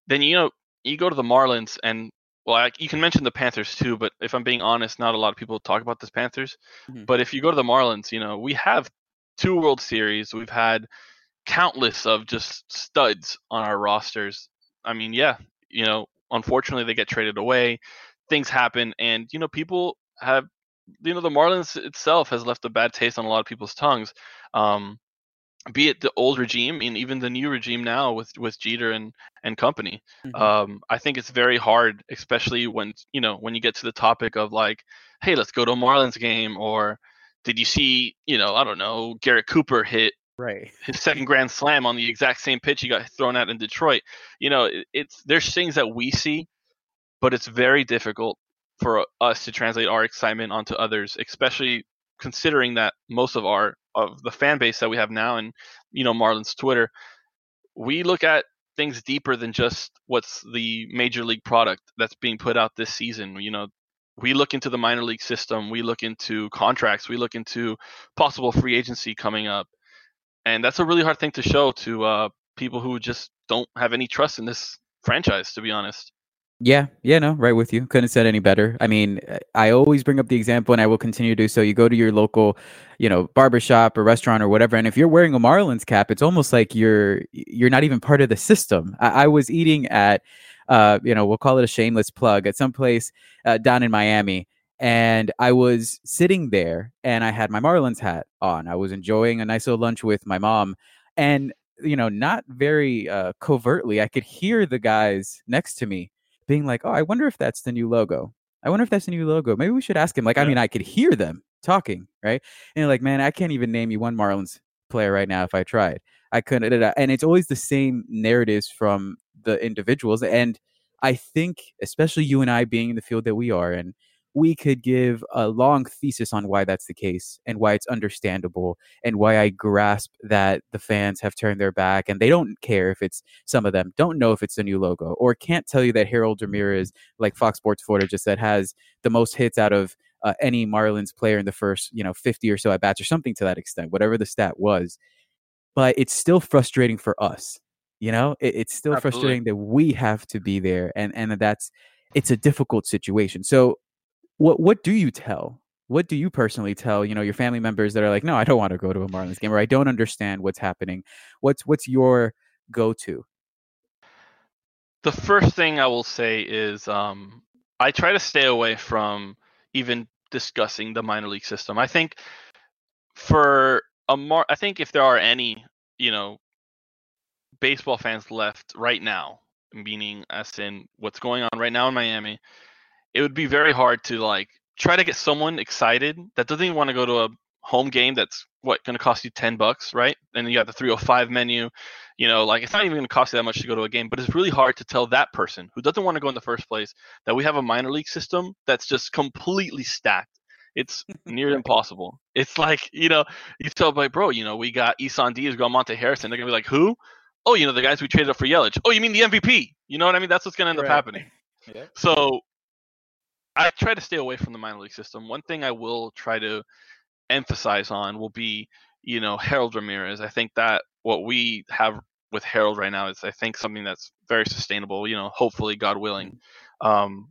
Then you know you go to the Marlins and well, I, you can mention the Panthers too, but if I'm being honest, not a lot of people talk about the Panthers. Mm-hmm. But if you go to the Marlins, you know, we have two World Series. We've had countless of just studs on our rosters. I mean, yeah, you know, unfortunately they get traded away. Things happen, and you know, people have, you know, the Marlins itself has left a bad taste on a lot of people's tongues. Um, be it the old regime and even the new regime now with with Jeter and and company. Mm-hmm. Um, I think it's very hard, especially when you know when you get to the topic of like, hey, let's go to a Marlins game, or did you see you know I don't know Garrett Cooper hit right his second grand slam on the exact same pitch he got thrown out in Detroit. You know, it, it's there's things that we see, but it's very difficult for us to translate our excitement onto others, especially considering that most of our of the fan base that we have now and you know Marlins Twitter, we look at things deeper than just what's the major league product that's being put out this season. You know, we look into the minor league system, we look into contracts, we look into possible free agency coming up, and that's a really hard thing to show to uh, people who just don't have any trust in this franchise, to be honest. Yeah, yeah, no, right with you. Couldn't have said any better. I mean, I always bring up the example and I will continue to do so. You go to your local, you know, barbershop or restaurant or whatever, and if you're wearing a Marlins cap, it's almost like you're you're not even part of the system. I, I was eating at uh, you know, we'll call it a shameless plug at some place uh, down in Miami. And I was sitting there and I had my Marlins hat on. I was enjoying a nice little lunch with my mom. And, you know, not very uh, covertly, I could hear the guys next to me being like, "Oh, I wonder if that's the new logo. I wonder if that's the new logo. Maybe we should ask him." Like, yeah. I mean, I could hear them talking, right? And like, man, I can't even name you one Marlins player right now if I tried. I couldn't. And uh, it's always the same narratives from the individuals. And I think, especially you and I being in the field that we are, and we could give a long thesis on why that's the case and why it's understandable and why I grasp that the fans have turned their back and they don't care if it's some of them don't know if it's a new logo or can't tell you that Harold Ramirez, like Fox Sports Florida just said, has the most hits out of uh, any Marlins player in the first, you know, 50 or so at bats or something to that extent, whatever the stat was. But it's still frustrating for us. You know, it, it's still Absolutely. frustrating that we have to be there and and that's it's a difficult situation. So what what do you tell? What do you personally tell, you know, your family members that are like, "No, I don't want to go to a Marlins game or I don't understand what's happening." What's what's your go-to? The first thing I will say is um, I try to stay away from even discussing the minor league system. I think for a mar- I think if there are any, you know, baseball fans left right now, meaning as in what's going on right now in Miami, it would be very hard to like try to get someone excited that doesn't even want to go to a home game that's what going to cost you 10 bucks right? And you got the 305 menu you know like it's not even going to cost you that much to go to a game but it's really hard to tell that person who doesn't want to go in the first place that we have a minor league system that's just completely stacked. It's near impossible. It's like you know you tell like bro you know we got isan diaz got monte harrison. They're going to be like who? Oh you know the guys we traded up for yelich. Oh you mean the mvp you know what i mean? That's what's going to end Right. up happening. Yeah. so I try to stay away from the minor league system. One thing I will try to emphasize on will be, you know, Harold Ramirez. I think that what we have with Harold right now is, I think, something that's very sustainable. You know, hopefully, God willing. Um,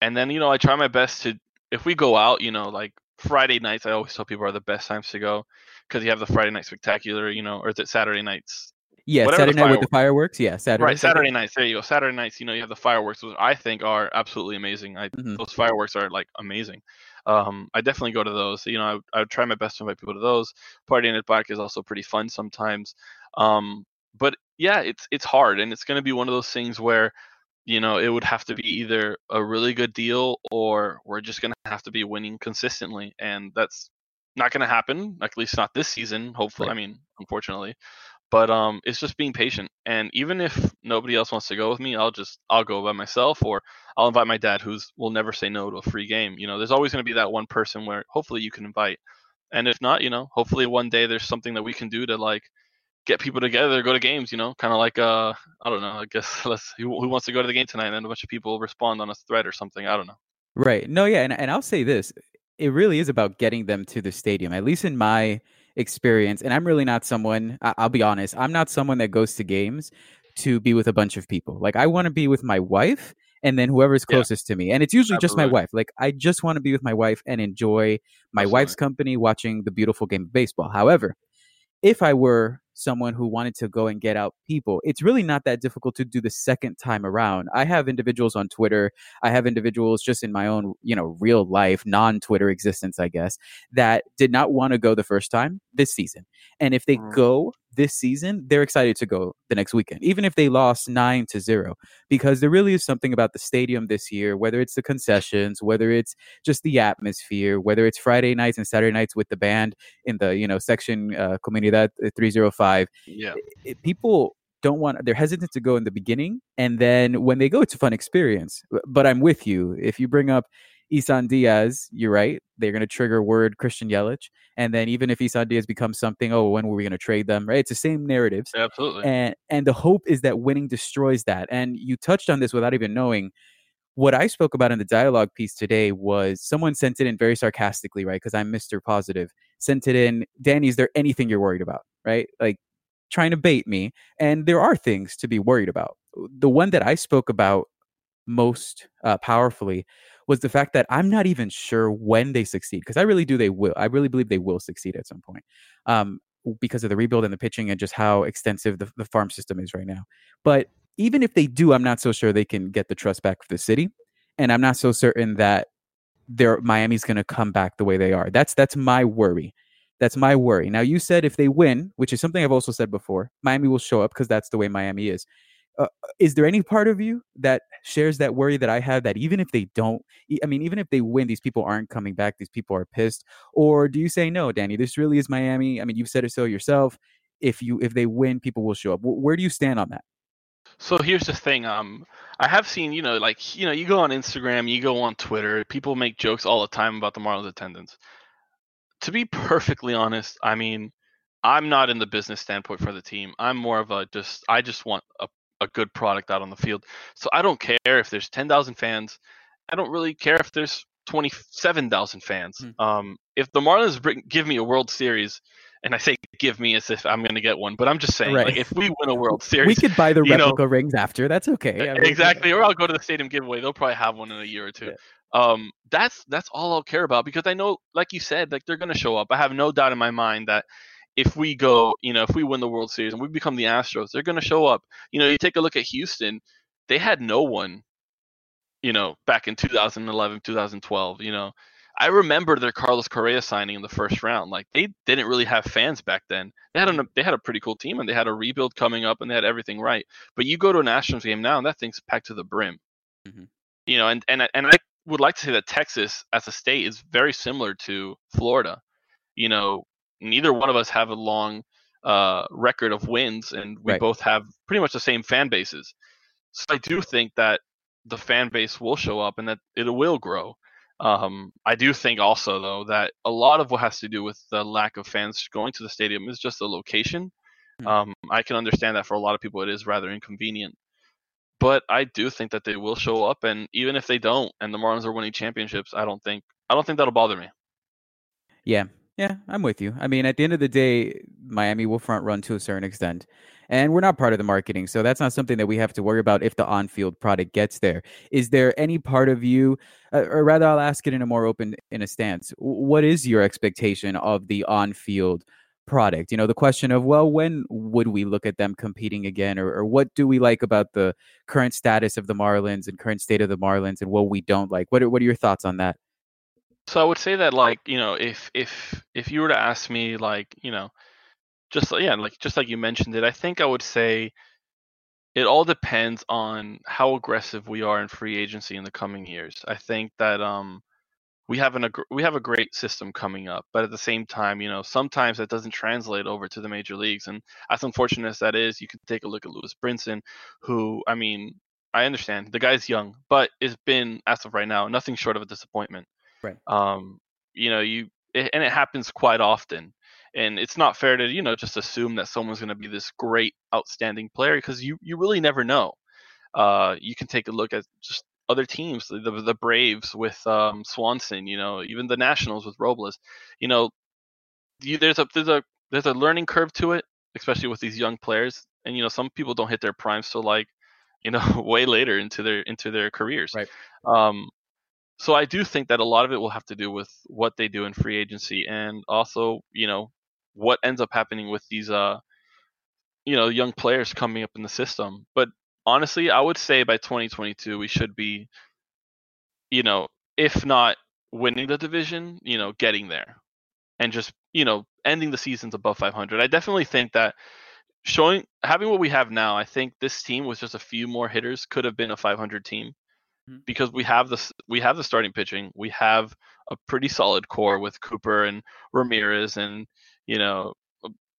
and then, you know, I try my best to, if we go out, you know, like Friday nights, I always tell people are the best times to go because you have the Friday night spectacular, you know, or is it Saturday nights? Yeah, Saturday night with the fireworks. Yeah, Saturday. Right, Saturday nights. There you go. Saturday nights. You know, you have the fireworks, which I think are absolutely amazing. I Mhm. those fireworks are like amazing. Um, I definitely go to those. You know, I, I would try my best to invite people to those. Partying at Black is also pretty fun sometimes. Um, but yeah, it's it's hard, and it's going to be one of those things where, you know, it would have to be either a really good deal or we're just going to have to be winning consistently, and that's not going to happen. At least not this season. Hopefully, Right. I mean, unfortunately but um it's just being patient and even if nobody else wants to go with me i'll just i'll go by myself or i'll invite my dad who's will never say no to a free game you know there's always going to be that one person where hopefully you can invite and if not you know hopefully one day there's something that we can do to like get people together go to games you know kind of like uh i don't know i guess let's who, who wants to go to the game tonight and then a bunch of people respond on a thread or something i don't know Right. No, yeah, and and I'll say this: it really is about getting them to the stadium. At least in my experience, and I'm really not someone. I- I'll be honest. I'm not someone that goes to games to be with a bunch of people. Like I want to be with my wife and then whoever's Yeah. closest to me. And it's usually just my wife. Like I just want to be with my wife and enjoy my Absolutely. wife's company watching the beautiful game of baseball. However, if I were someone who wanted to go and get out people, it's really not that difficult to do the second time around. I have individuals on Twitter, I have individuals just in my own, you know, real life, non-Twitter existence, I guess, that did not want to go the first time this season. And if they Mm. go this season, they're excited to go the next weekend, even if they lost nine to zero, because there really is something about the stadium this year, whether it's the concessions, whether it's just the atmosphere, whether it's Friday nights and Saturday nights with the band in the, you know, section uh, Comunidad 305, yeah. it, people don't want they're hesitant to go in the beginning and then when they go it's a fun experience but i'm with you. If you bring up isan diaz you're right they're going to trigger word christian yelich and then even if isan diaz becomes something oh when were we going to trade them? Right? It's the same narratives absolutely. and and the hope is that winning destroys that and you touched on this without even knowing. What i spoke about in the dialogue piece today was someone sent it in very sarcastically right? Because i'm mr positive sent it in danny is there anything you're worried about right? Like trying to bait me and there are things to be worried about. The one that i spoke about most uh, powerfully was the fact that i'm not even sure when they succeed because i really do they will i really believe they will succeed at some point um, because of the rebuild and the pitching and just how extensive the, the farm system is right now. But even if they do i'm not so sure they can get the trust back of the city and i'm not so certain that their miami's going to come back the way they are. That's that's my worry that's my worry. Now, you said if they win, which is something I've also said before, Miami will show up because that's the way Miami is. Uh, is there any part of you that shares that worry that I have that even if they don't, I mean, even if they win, these people aren't coming back, these people are pissed? Or do you say, no, Danny, this really is Miami? I mean, you've said it so yourself. If you if they win, people will show up. Wh- Where do you stand on that? So here's the thing. Um, I have seen, you know, like you know, you go on Instagram, you go on Twitter, people make jokes all the time about the Marlins attendance. To be perfectly honest, I mean, I'm not in the business standpoint for the team. I'm more of a just I just want a, a good product out on the field. So I don't care if there's 10,000 fans. I don't really care if there's 27,000 fans. Mm. Um, if the Marlins bring, give me a World Series, and I say give me as if I'm going to get one, but I'm just saying, right. like, if we win a World Series, we could buy the replica know, rings after. That's okay. I mean, exactly, or I'll go to the stadium giveaway. They'll probably have one in a year or two. Yeah. Um, that's that's all I'll care about because I know, like you said, like they're going to show up. I have no doubt in my mind that if we go, you know, if we win the World Series and we become the Astros, they're going to show up. You know, you take a look at Houston; they had no one, you know, back in 2011, 2012. You know, I remember their Carlos Correa signing in the first round. Like they didn't really have fans back then. They had a they had a pretty cool team and they had a rebuild coming up and they had everything right. But you go to an Astros game now and that thing's packed to the brim. Mm-hmm. You know, and and and I would like to say that Texas as a state is very similar to Florida. You know, neither one of us have a long uh, record of wins, and we right. both have pretty much the same fan bases. So I do think that the fan base will show up and that it will grow. Um, I do think also though that a lot of what has to do with the lack of fans going to the stadium is just the location. Mm-hmm. Um, I can understand that for a lot of people it is rather inconvenient, but I do think that they will show up, and even if they don't, and the Marlins are winning championships, I don't think I don't think that'll bother me. Yeah, yeah, I'm with you. I mean, at the end of the day, Miami will front run to a certain extent. And we're not part of the marketing. So that's not something that we have to worry about if the on field product gets there. Is there any part of you, uh, or rather, I'll ask it in a more open in a stance. What is your expectation of the on field product? You know, the question of, well, when would we look at them competing again? Or, or what do we like about the current status of the Marlins and current state of the Marlins and what we don't like? What are, what are your thoughts on that? So I would say that like, you know, if if if you were to ask me like, you know, just yeah, like just like you mentioned it, I think I would say it all depends on how aggressive we are in free agency in the coming years. I think that um we have an we have a great system coming up, but at the same time, you know, sometimes that doesn't translate over to the major leagues, and as unfortunate as that is, you can take a look at Lewis Brinson, who I mean, I understand the guy's young, but it's been as of right now nothing short of a disappointment. Right. Um, you know, you it, and it happens quite often. And it's not fair to you know just assume that someone's going to be this great, outstanding player because you you really never know. Uh, you can take a look at just other teams, the the Braves with um, Swanson, you know, even the Nationals with Robles. You know, you, there's a there's a there's a learning curve to it, especially with these young players. And you know, some people don't hit their prime so like, you know, way later into their into their careers. Right. Um, so I do think that a lot of it will have to do with what they do in free agency and also, you know, what ends up happening with these uh you know, young players coming up in the system. But honestly, I would say by 2022 we should be you know, if not winning the division, you know, getting there and just, you know, ending the seasons above 500. I definitely think that showing having what we have now, I think this team with just a few more hitters could have been a 500 team. Mm-hmm. because we have this we have the starting pitching. We have a pretty solid core with Cooper and Ramirez and you know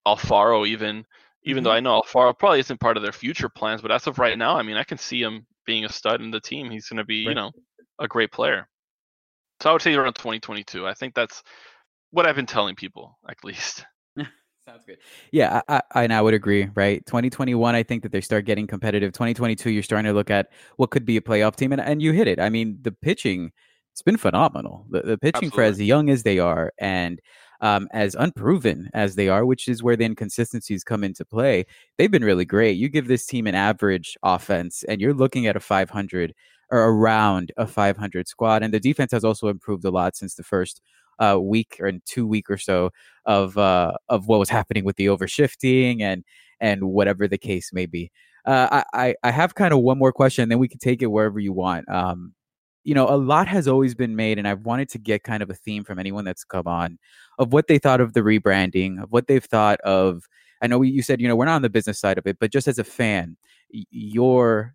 Alfaro even even mm-hmm. though I know Alfaro probably isn't part of their future plans, but as of right now, I mean I can see him being a stud in the team. He's going to be, right. you know, a great player. So I would say around 2022. I think that's what I've been telling people at least. Sounds good. Yeah, I, I, and I would agree. Right, 2021. I think that they start getting competitive. 2022, you're starting to look at what could be a playoff team, and and you hit it. I mean, the pitching, it's been phenomenal. The, the pitching Absolutely. for as young as they are, and um, as unproven as they are, which is where the inconsistencies come into play. They've been really great. You give this team an average offense, and you're looking at a 500 or around a 500 squad, and the defense has also improved a lot since the first uh, week or in two week or so of uh, of what was happening with the overshifting and and whatever the case may be. Uh, I I have kind of one more question, and then we can take it wherever you want. Um, you know, a lot has always been made, and I've wanted to get kind of a theme from anyone that's come on of what they thought of the rebranding, of what they've thought of. I know you said you know we're not on the business side of it, but just as a fan, your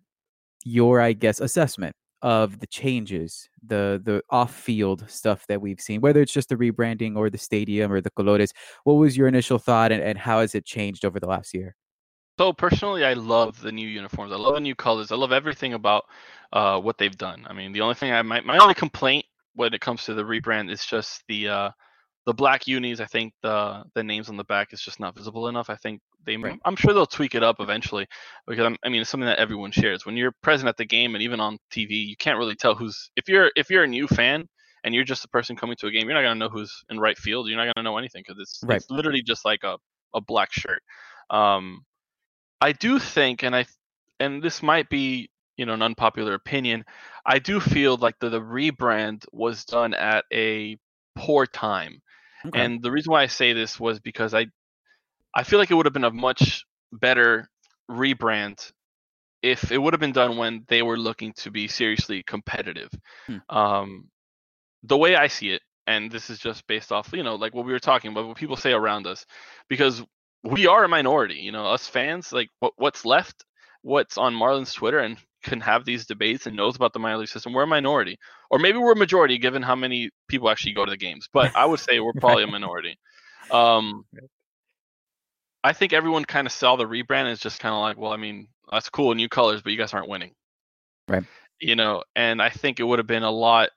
your I guess assessment of the changes, the the off-field stuff that we've seen, whether it's just the rebranding or the stadium or the colores. What was your initial thought, and, and how has it changed over the last year? So personally, I love the new uniforms. I love the new colors. I love everything about uh, what they've done. I mean, the only thing I my, my only complaint when it comes to the rebrand is just the uh, the black unis. I think the the names on the back is just not visible enough. I think they. Right. I'm sure they'll tweak it up eventually because I'm, I mean it's something that everyone shares. When you're present at the game and even on TV, you can't really tell who's if you're if you're a new fan and you're just a person coming to a game, you're not gonna know who's in right field. You're not gonna know anything because it's Right. it's literally just like a a black shirt. Um, I do think, and I, and this might be, you know, an unpopular opinion. I do feel like the, the rebrand was done at a poor time, Okay. and the reason why I say this was because I, I feel like it would have been a much better rebrand if it would have been done when they were looking to be seriously competitive. Hmm. Um, the way I see it, and this is just based off, you know, like what we were talking about, what people say around us, because we are a minority, you know, us fans, like what what's left, what's on Marlins Twitter and can have these debates and knows about the minor league system, we're a minority. Or maybe we're a majority given how many people actually go to the games. But I would say we're probably a minority. Um, I think everyone kind of saw the rebrand as just kind of like, well, I mean, that's cool, new colors, but you guys aren't winning. Right. You know, and I think it would have been a lot,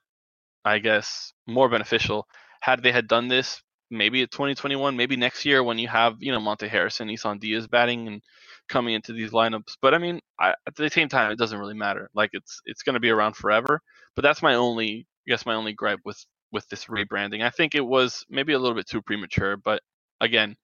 I guess, more beneficial had they had done this maybe at 2021, maybe next year when you have, you know, Monte Harrison, Isan Diaz batting and coming into these lineups. But I mean, I, at the same time, it doesn't really matter. Like it's it's going to be around forever. But that's my only, I guess, my only gripe with with this rebranding. I think it was maybe a little bit too premature. But again,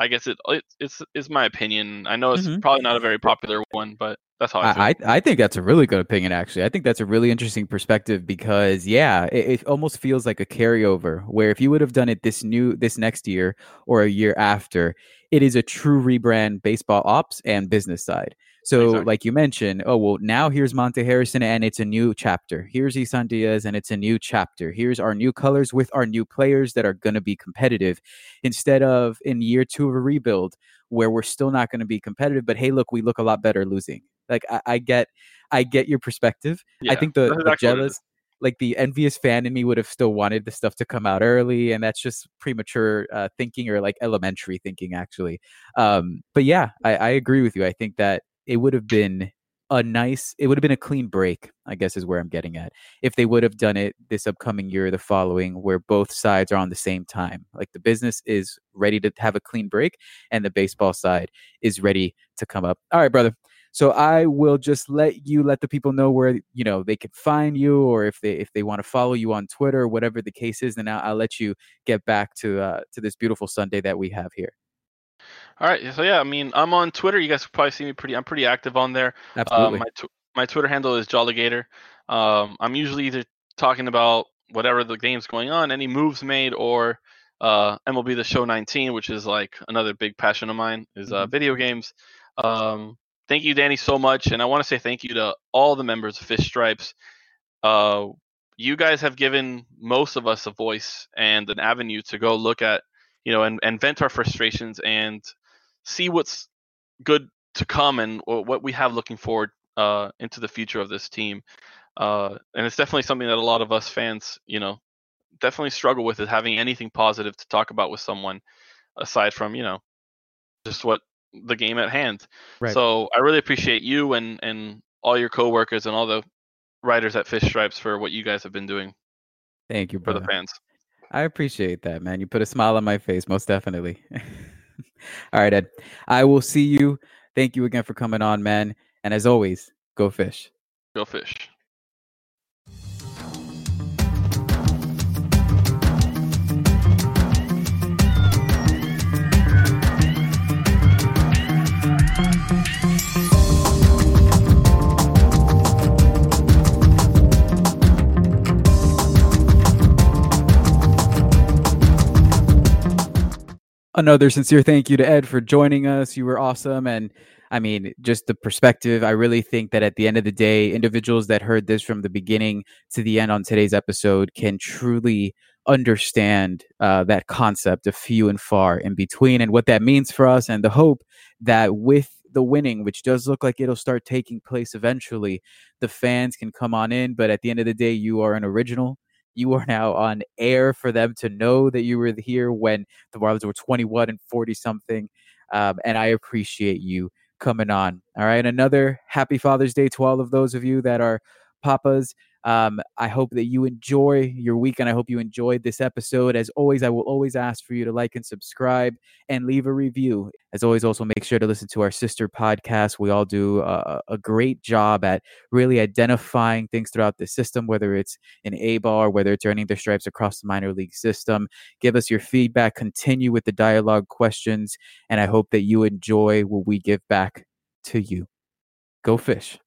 I guess it, it it's it's my opinion. I know it's Mhm. probably not a very popular one, but that's how I feel. I, I I think that's a really good opinion. Actually, I think that's a really interesting perspective because yeah, it, it almost feels like a carryover. Where if you would have done it this new this next year or a year after, it is a true rebrand, baseball ops and business side. So, Exactly. like you mentioned, oh well, now here's Monte Harrison and it's a new chapter. Here's Isan Diaz and it's a new chapter. Here's our new colors with our new players that are going to be competitive, instead of in year two of a rebuild where we're still not going to be competitive. But hey, look, we look a lot better losing. Like I, I get, I get your perspective. I think the, the exactly what it jealous, like the envious fan in me, would have still wanted the stuff to come out early, and that's just premature uh, thinking or like elementary thinking, actually. Um, but yeah, I, I agree with you. I think that it would have been a nice, it would have been a clean break. I guess is where I'm getting at. If they would have done it this upcoming year the following, where both sides are on the same time, like the business is ready to have a clean break, and the baseball side is ready to come up. All right, brother. So I will just let you let the people know where you know they can find you, or if they if they want to follow you on Twitter, whatever the case is. Then I'll, I'll let you get back to uh, to this beautiful Sunday that we have here. All right. So yeah, I mean, I'm on Twitter. You guys probably see me pretty. I'm pretty active on there. Um, Absolutely. my tw- my Twitter handle is Jolligator. Um, I'm usually either talking about whatever the game's going on, any moves made, or uh, MLB The Show 19, which is like another big passion of mine, is uh, Mhm. video games. Um, thank you, Danny, so much, and I want to say thank you to all the members of Fish Stripes. Uh, you guys have given most of us a voice and an avenue to go look at, you know, and, and vent our frustrations and see what's good to come and what we have looking forward uh, into the future of this team. Uh, and it's definitely something that a lot of us fans, you know, definitely struggle with is having anything positive to talk about with someone aside from, you know, just what the game at hand. Right. So I really appreciate you and, and all your coworkers and all the writers at Fish Stripes for what you guys have been doing Thank you, for brother. the fans. I appreciate that, man. You put a smile on my face, most definitely. All right, Ed. I will see you. Thank you again for coming on, man. And as always, go fish. Go Fish. Another sincere thank you to Ed for joining us. You were awesome. And I mean, just the perspective, I really think that at the end of the day, individuals that heard this from the beginning to the end on today's episode can truly understand uh, that concept of few and far in between and what that means for us, and the hope that with the winning, which does look like it'll start taking place eventually, the fans can come on in. But at the end of the day, you are an original. You are now on air for them to know that you were here when the Marlins were 21 and 40 something. Um, and I appreciate you coming on. All right. Another happy Father's Day to all of those of you that are papas. Um, I hope that you enjoy your weekend. I hope you enjoyed this episode. As always, I will always ask for you to like and subscribe and leave a review. As always, also make sure to listen to our sister podcast. We all do a, a great job at really identifying things throughout the system, whether it's in A bar, whether it's earning their stripes across the minor league system. Give us your feedback, continue with the dialogue questions, and I hope that you enjoy what we give back to you. Go fish.